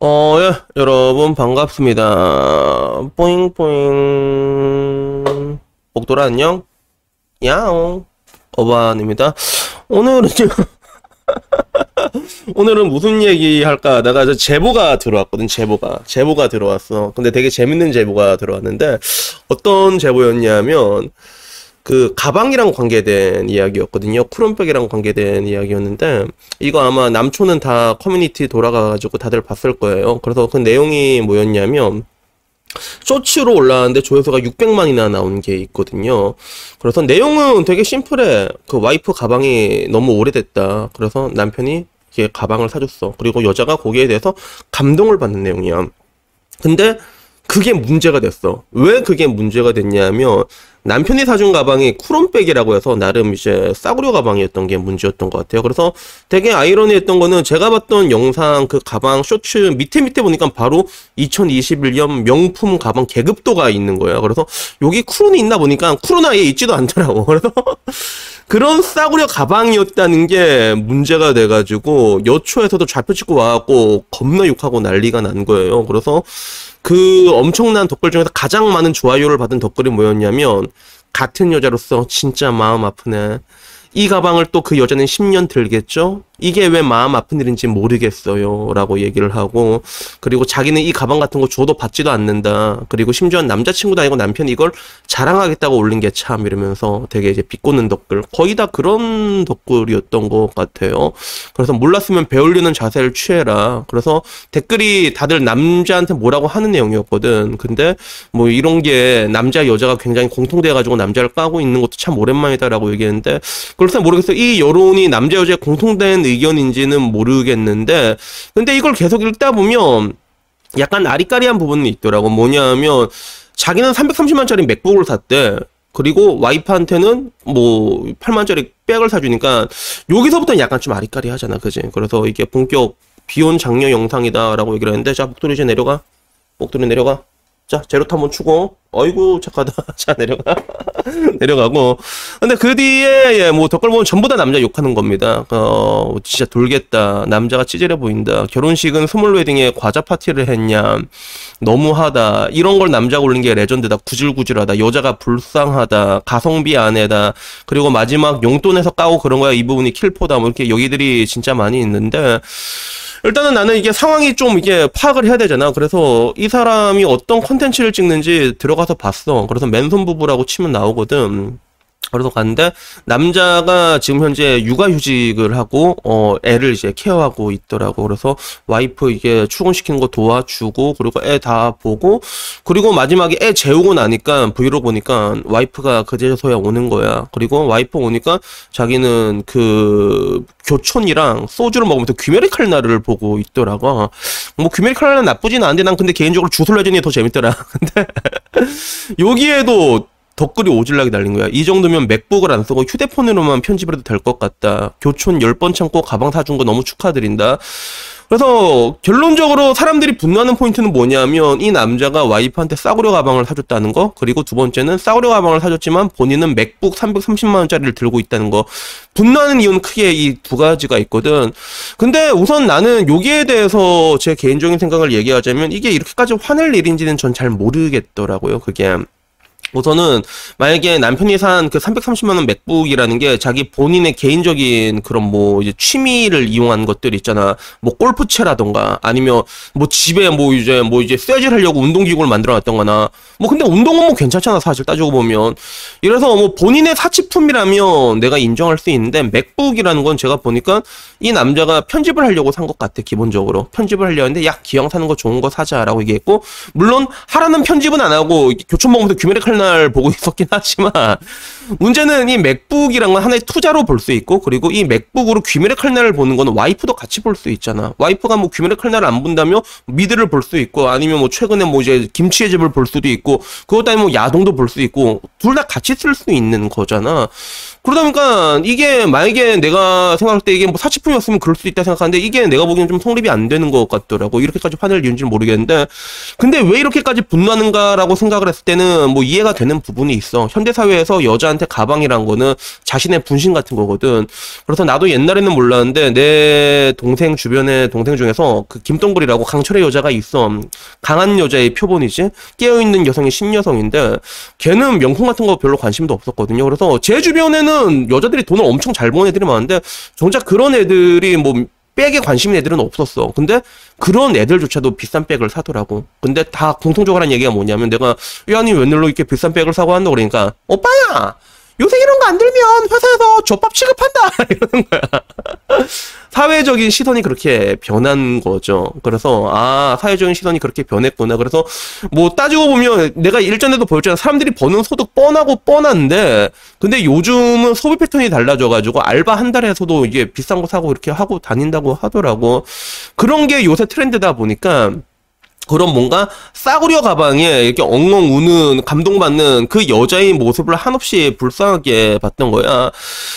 어, 예, 여러분 반갑습니다. 뽀잉뽀잉. 복돌아 안녕? 야옹. 어반입니다. 오늘은 오늘은 무슨 얘기 할까 하다가 저 제보가 들어왔거든, 제보가. 제보가 들어왔어. 근데 되게 재밌는 제보가 들어왔는데 어떤 제보였냐면 그 가방이랑 관계된 이야기였거든요. 쿠론백이랑 관계된 이야기였는데 이거 아마 남초는 다 커뮤니티 돌아가가지고 다들 봤을 거예요. 그래서 그 내용이 뭐였냐면 쇼츠로 올라왔는데 조회수가 600만이나 나온 게 있거든요. 그래서 내용은 되게 심플해. 그 와이프 가방이 너무 오래됐다. 그래서 남편이 이게 가방을 사줬어. 그리고 여자가 거기에 대해서 감동을 받는 내용이야. 근데 그게 문제가 됐어. 왜 그게 문제가 됐냐면 남편이 사준 가방이 쿠론백이라고 해서 나름 이제 싸구려 가방이었던 게 문제였던 것 같아요. 그래서 되게 아이러니했던 거는 제가 봤던 영상 그 가방 쇼츠 밑에 밑에 보니까 바로 2021년 명품 가방 계급도가 있는 거예요. 그래서 여기 쿠론이 있나 보니까 쿠론 아예 있지도 않더라고. 그래서 그런 싸구려 가방이었다는 게 문제가 돼가지고 여초에서도 좌표 찍고 와갖고 겁나 욕하고 난리가 난 거예요. 그래서 그 엄청난 댓글 중에서 가장 많은 좋아요를 받은 댓글이 뭐였냐면 같은 여자로서 진짜 마음 아프네. 이 가방을 또 그 여자는 10년 들겠죠? 이게 왜 마음 아픈 일인지 모르겠어요. 라고 얘기를 하고, 그리고 자기는 이 가방 같은 거 줘도 받지도 않는다. 그리고 심지어 남자친구도 아니고 남편이 이걸 자랑하겠다고 올린 게 참 이러면서 되게 이제 비꼬는 덧글. 거의 다 그런 덧글이었던 것 같아요. 그래서 몰랐으면 배우려는 자세를 취해라. 그래서 댓글이 다들 남자한테 뭐라고 하는 내용이었거든. 근데 뭐 이런 게 남자 여자가 굉장히 공통돼가지고 남자를 까고 있는 것도 참 오랜만이다라고 얘기했는데, 그렇다 모르겠어요. 이 여론이 남자 여자의 공통된 의견인지는 모르겠는데 근데 이걸 계속 읽다 보면 약간 아리까리한 부분이 있더라고. 뭐냐면 자기는 330만짜리 맥북을 샀대. 그리고 와이프한테는 뭐 8만짜리 백을 사주니까 여기서부터 약간 좀 아리까리 하잖아. 그지? 그래서 이게 본격 비혼 장녀 영상이다라고 얘기를 했는데 자 목도리 이제 내려가. 목도리 내려가. 자, 제로트 한번 추고, 어이구, 착하다. 자, 내려가. 내려가고. 근데 그 뒤에, 예, 뭐, 댓글 보면 전부 다 남자 욕하는 겁니다. 어, 진짜 돌겠다. 남자가 찌질해 보인다. 결혼식은 small wedding에 과자 파티를 했냐. 너무하다. 이런 걸 남자가 올린 게 레전드다. 구질구질하다. 여자가 불쌍하다. 가성비 아내다. 그리고 마지막 용돈에서 까고 그런 거야. 이 부분이 킬포다. 뭐, 이렇게 얘기들이 진짜 많이 있는데, 일단은 나는 이게 상황이 좀 이게 파악을 해야 되잖아. 그래서 이 사람이 어떤 컨텐츠를 찍는지 들어가서 봤어. 그래서 맨손 부부라고 치면 나오거든. 그래서 갔는데 남자가 지금 현재 육아휴직을 하고 어 애를 이제 케어하고 있더라고. 그래서 와이프 이게 출근시키는 거 도와주고 그리고 애 다 보고 그리고 마지막에 애 재우고 나니까 브이로그 보니까 와이프가 그제서야 오는 거야. 그리고 와이프 오니까 자기는 그 교촌이랑 소주를 먹으면서 귀메리 칼날을 보고 있더라고. 뭐 귀메리 칼날은 나쁘진 않은데 난 근데 개인적으로 주술래전이 더 재밌더라. 근데 여기에도 덧글이 오질나게 달린 거야. 이 정도면 맥북을 안 쓰고 휴대폰으로만 편집을 해도 될 것 같다. 교촌 10번 참고 가방 사준 거 너무 축하드린다. 그래서 결론적으로 사람들이 분노하는 포인트는 뭐냐면 이 남자가 와이프한테 싸구려 가방을 사줬다는 거 그리고 두 번째는 싸구려 가방을 사줬지만 본인은 맥북 330만 원짜리를 들고 있다는 거 분노하는 이유는 크게 이 두 가지가 있거든 근데 우선 나는 여기에 대해서 제 개인적인 생각을 얘기하자면 이게 이렇게까지 화낼 일인지는 전 잘 모르겠더라고요 그게 우선은 만약에 남편이 산 그 330만 원 맥북이라는 게 자기 본인의 개인적인 그런 뭐 이제 취미를 이용한 것들 있잖아. 뭐 골프채라던가 아니면 뭐 집에 뭐 이제 뭐 이제 쇠질 하려고 운동기구를 만들어 놨던거나 뭐 근데 운동은 뭐 괜찮잖아 사실 따지고 보면. 이래서 뭐 본인의 사치품이라면 내가 인정할 수 있는데 맥북이라는 건 제가 보니까 이 남자가 편집을 하려고 산 것 같아 기본적으로 편집을 하려 했는데 야 기왕 사는 거 좋은 거 사자라고 얘기했고 물론 하라는 편집은 안 하고 교촌 먹으면서 규메릭 칼날 보고 있었긴 하지만 문제는 이 맥북이란 건 하나의 투자로 볼 수 있고 그리고 이 맥북으로 귀멸의 칼날을 보는 거는 와이프도 같이 볼 수 있잖아. 와이프가 뭐 귀멸의 칼날을 안 본다며 미드를 볼 수 있고 아니면 뭐 최근에 뭐 이제 김치의 집을 볼 수도 있고 그것 때문에 뭐 야동도 볼 수 있고 둘 다 같이 쓸 수 있는 거잖아. 그러다 보니까 이게 만약에 내가 생각할 때 이게 뭐 사치품이었으면 그럴 수도 있다 생각하는데 이게 내가 보기엔 좀 성립이 안 되는 것 같더라고. 이렇게까지 화낼 이유인지는 모르겠는데 근데 왜 이렇게까지 분노하는가라고 생각을 했을 때는 뭐 이해가 되는 부분이 있어. 현대 사회에서 여자한테 가방이란 거는 자신의 분신 같은 거거든. 그래서 나도 옛날에는 몰랐는데 내 동생 주변의 동생 중에서 그 김동글이라고 강철의 여자가 있어. 강한 여자의 표본이지. 깨어 있는 여성이 신여성인데 걔는 명품 같은 거 별로 관심도 없었거든요. 그래서 제 주변에는 여자들이 돈을 엄청 잘 버는 애들이 많은데 정작 그런 애들이 뭐 백에 관심 있는 애들은 없었어. 근데 그런 애들조차도 비싼 백을 사더라고. 근데 다 공통적으로 하는 얘기가 뭐냐면 내가 야니 웬일로 이렇게 비싼 백을 사고 한다 그러니까 오빠야 요새 이런 거 안 들면 회사에서 족밥 취급한다 이러는 거야. 사회적인 시선이 그렇게 변한 거죠. 그래서 아 사회적인 시선이 그렇게 변했구나. 그래서 뭐 따지고 보면 내가 일전에도 보였잖아. 사람들이 버는 소득 뻔하고 뻔한데 근데 요즘은 소비 패턴이 달라져가지고 알바 한 달에서도 이게 비싼 거 사고 이렇게 하고 다닌다고 하더라고. 그런 게 요새 트렌드다 보니까 그런 뭔가 싸구려 가방에 이렇게 엉엉 우는 감동받는 그 여자의 모습을 한없이 불쌍하게 봤던 거야.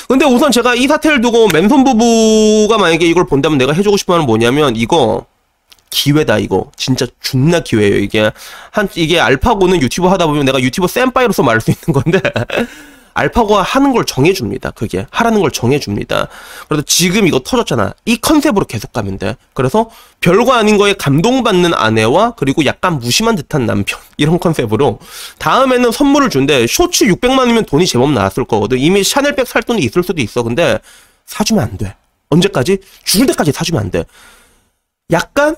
근데 우선 제가 이 사태를 두고 맨손 부부가 만약에 이걸 본다면 내가 해주고 싶은 말은 뭐냐면 이거 기회다 이거. 진짜 존나 기회예요 이게. 한 이게 알파고는 유튜브 하다 보면 내가 유튜버 센파이로서 말할 수 있는 건데 알파고가 하는 걸 정해줍니다. 그게 하라는 걸 정해줍니다. 그래서 지금 이거 터졌잖아. 이 컨셉으로 계속 가면 돼. 그래서 별거 아닌 거에 감동받는 아내와 그리고 약간 무심한 듯한 남편 이런 컨셉으로 다음에는 선물을 준대. 쇼츠 600만 원이면 돈이 제법 나왔을 거거든. 이미 샤넬백 살 돈이 있을 수도 있어. 근데 사주면 안 돼. 언제까지? 죽을 때까지 사주면 안 돼. 약간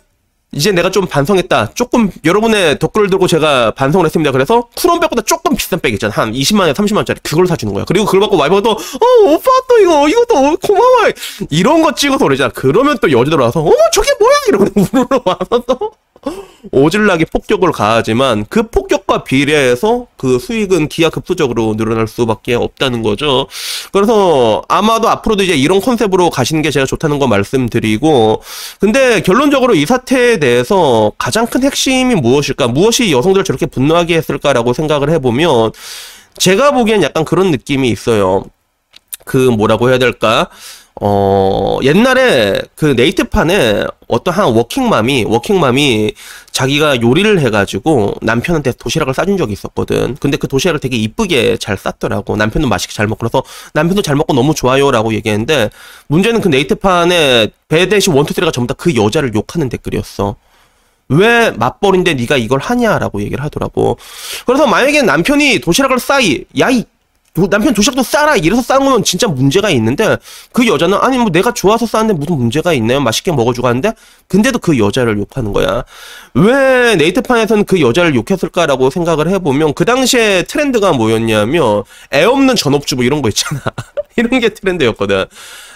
이제 내가 좀 반성했다. 조금 여러분의 댓글을 들고 제가 반성을 했습니다. 그래서 쿠론백보다 조금 비싼 백 있잖아. 한 20만원, 30만 원짜리. 그걸 사주는 거야. 그리고 그걸 받고 와이프가 또, 어, 오빠 또 이거, 이것도 고마워. 이런 거 찍어서 그러잖아. 그러면 또 여자들 와서, 어머, 저게 뭐야? 이러면 우르르 와서 또. 오질나게 폭격을 가하지만 그 폭격과 비례해서 그 수익은 기하급수적으로 늘어날 수밖에 없다는 거죠. 그래서 아마도 앞으로도 이제 이런 컨셉으로 가시는 게 제가 좋다는 거 말씀드리고 근데 결론적으로 이 사태에 대해서 가장 큰 핵심이 무엇일까? 무엇이 여성들을 저렇게 분노하게 했을까라고 생각을 해보면 제가 보기엔 약간 그런 느낌이 있어요. 그 뭐라고 해야 될까? 어, 옛날에 그 네이트판에 어떤 한 워킹맘이, 워킹맘이 자기가 요리를 해가지고 남편한테 도시락을 싸준 적이 있었거든. 근데 그 도시락을 되게 이쁘게 잘 쌌더라고. 남편도 맛있게 잘 먹고. 그래서 남편도 잘 먹고 너무 좋아요라고 얘기했는데 문제는 그 네이트판에 배대시 원투쓰리가 전부 다 그 여자를 욕하는 댓글이었어. 왜 맞벌인데 네가 이걸 하냐라고 얘기를 하더라고. 그래서 만약에 남편이 도시락을 싸이, 야이 남편 도시락도 싸라 이래서 싸는 거면 진짜 문제가 있는데 그 여자는 아니 뭐 내가 좋아서 싸는데 무슨 문제가 있나요? 맛있게 먹어주고 하는데 근데도 그 여자를 욕하는 거야. 왜 네이트판에서는 그 여자를 욕했을까라고 생각을 해보면 그 당시에 트렌드가 뭐였냐면 애 없는 전업주부 이런 거 있잖아. 이런 게 트렌드였거든.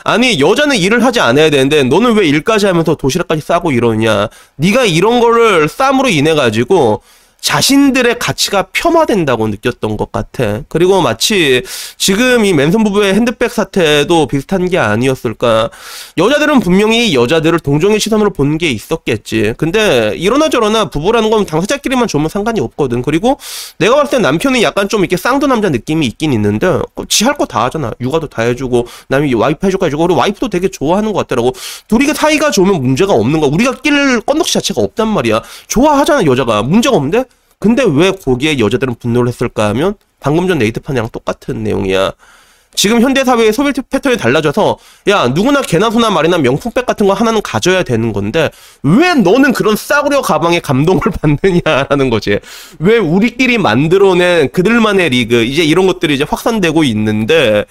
아니 여자는 일을 하지 않아야 되는데 너는 왜 일까지 하면서 도시락까지 싸고 이러냐. 네가 이런 거를 쌈으로 인해 가지고 자신들의 가치가 폄하된다고 느꼈던 것 같아. 그리고 마치 지금 이 맨손 부부의 핸드백 사태도 비슷한 게 아니었을까. 여자들은 분명히 여자들을 동정의 시선으로 본 게 있었겠지. 근데 이러나 저러나 부부라는 건 당사자끼리만 좋으면 상관이 없거든. 그리고 내가 봤을 때 남편이 약간 좀 이렇게 쌍두 남자 느낌이 있긴 있는데 지 할 거 다 하잖아. 육아도 다 해주고 남이 와이프 해줄까 해주고 그리고 와이프도 되게 좋아하는 것 같더라고. 둘이 사이가 좋으면 문제가 없는 거야. 우리가 낄 건덕지 자체가 없단 말이야. 좋아하잖아 여자가. 문제가 없는데 근데 왜 거기에 여자들은 분노를 했을까 하면 방금 전 네이트판이랑 똑같은 내용이야. 지금 현대 사회의 소비 패턴이 달라져서 야 누구나 개나 소나 말이나 명품백 같은 거 하나는 가져야 되는 건데 왜 너는 그런 싸구려 가방에 감동을 받느냐라는 거지. 왜 우리끼리 만들어낸 그들만의 리그 이제 이런 것들이 이제 확산되고 있는데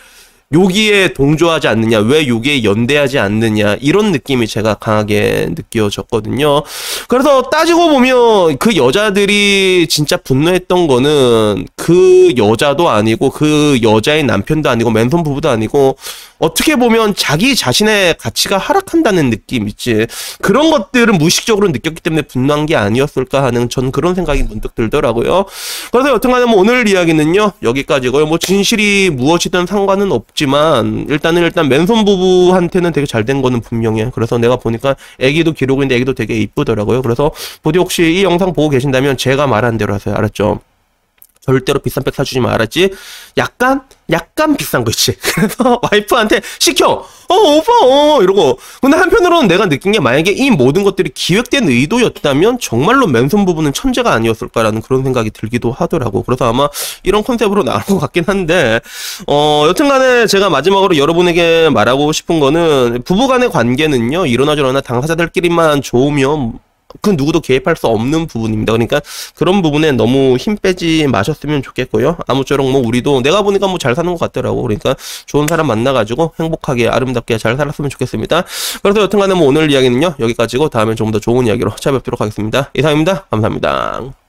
여기에 동조하지 않느냐, 왜 여기에 연대하지 않느냐, 이런 느낌이 제가 강하게 느껴졌거든요. 그래서 따지고 보면 그 여자들이 진짜 분노했던 거는 그 여자도 아니고 그 여자의 남편도 아니고 맨손 부부도 아니고 어떻게 보면 자기 자신의 가치가 하락한다는 느낌 있지. 그런 것들은 무의식적으로 느꼈기 때문에 분노한 게 아니었을까 하는 전 그런 생각이 문득 들더라고요. 그래서 여튼간에 뭐 오늘 이야기는요, 여기까지고요. 뭐 진실이 무엇이든 상관은 없 지만, 일단은 일단 맨손 부부한테는 되게 잘 된 거는 분명해. 그래서 내가 보니까 애기도 기록고 있는데 애기도 되게 이쁘더라고요. 그래서 부디 혹시 이 영상 보고 계신다면 제가 말한 대로 하세요. 알았죠? 절대로 비싼 백 사주지 말았지. 약간 약간 비싼 거 있지. 그래서 와이프한테 시켜. 어 오빠 어 이러고. 근데 한편으로는 내가 느낀 게 만약에 이 모든 것들이 기획된 의도였다면 정말로 맨손 부부는 천재가 아니었을까라는 그런 생각이 들기도 하더라고. 그래서 아마 이런 컨셉으로 나올 것 같긴 한데 어 여튼 간에 제가 마지막으로 여러분에게 말하고 싶은 거는 부부 간의 관계는요 이러나 저러나 당사자들끼리만 좋으면 그 누구도 개입할 수 없는 부분입니다. 그러니까 그런 부분에 너무 힘 빼지 마셨으면 좋겠고요. 아무쪼록 뭐 우리도 내가 보니까 뭐 잘 사는 것 같더라고. 그러니까 좋은 사람 만나가지고 행복하게 아름답게 잘 살았으면 좋겠습니다. 그래서 여튼간에 뭐 오늘 이야기는요 여기까지고 다음에 좀 더 좋은 이야기로 찾아뵙도록 하겠습니다. 이상입니다. 감사합니다.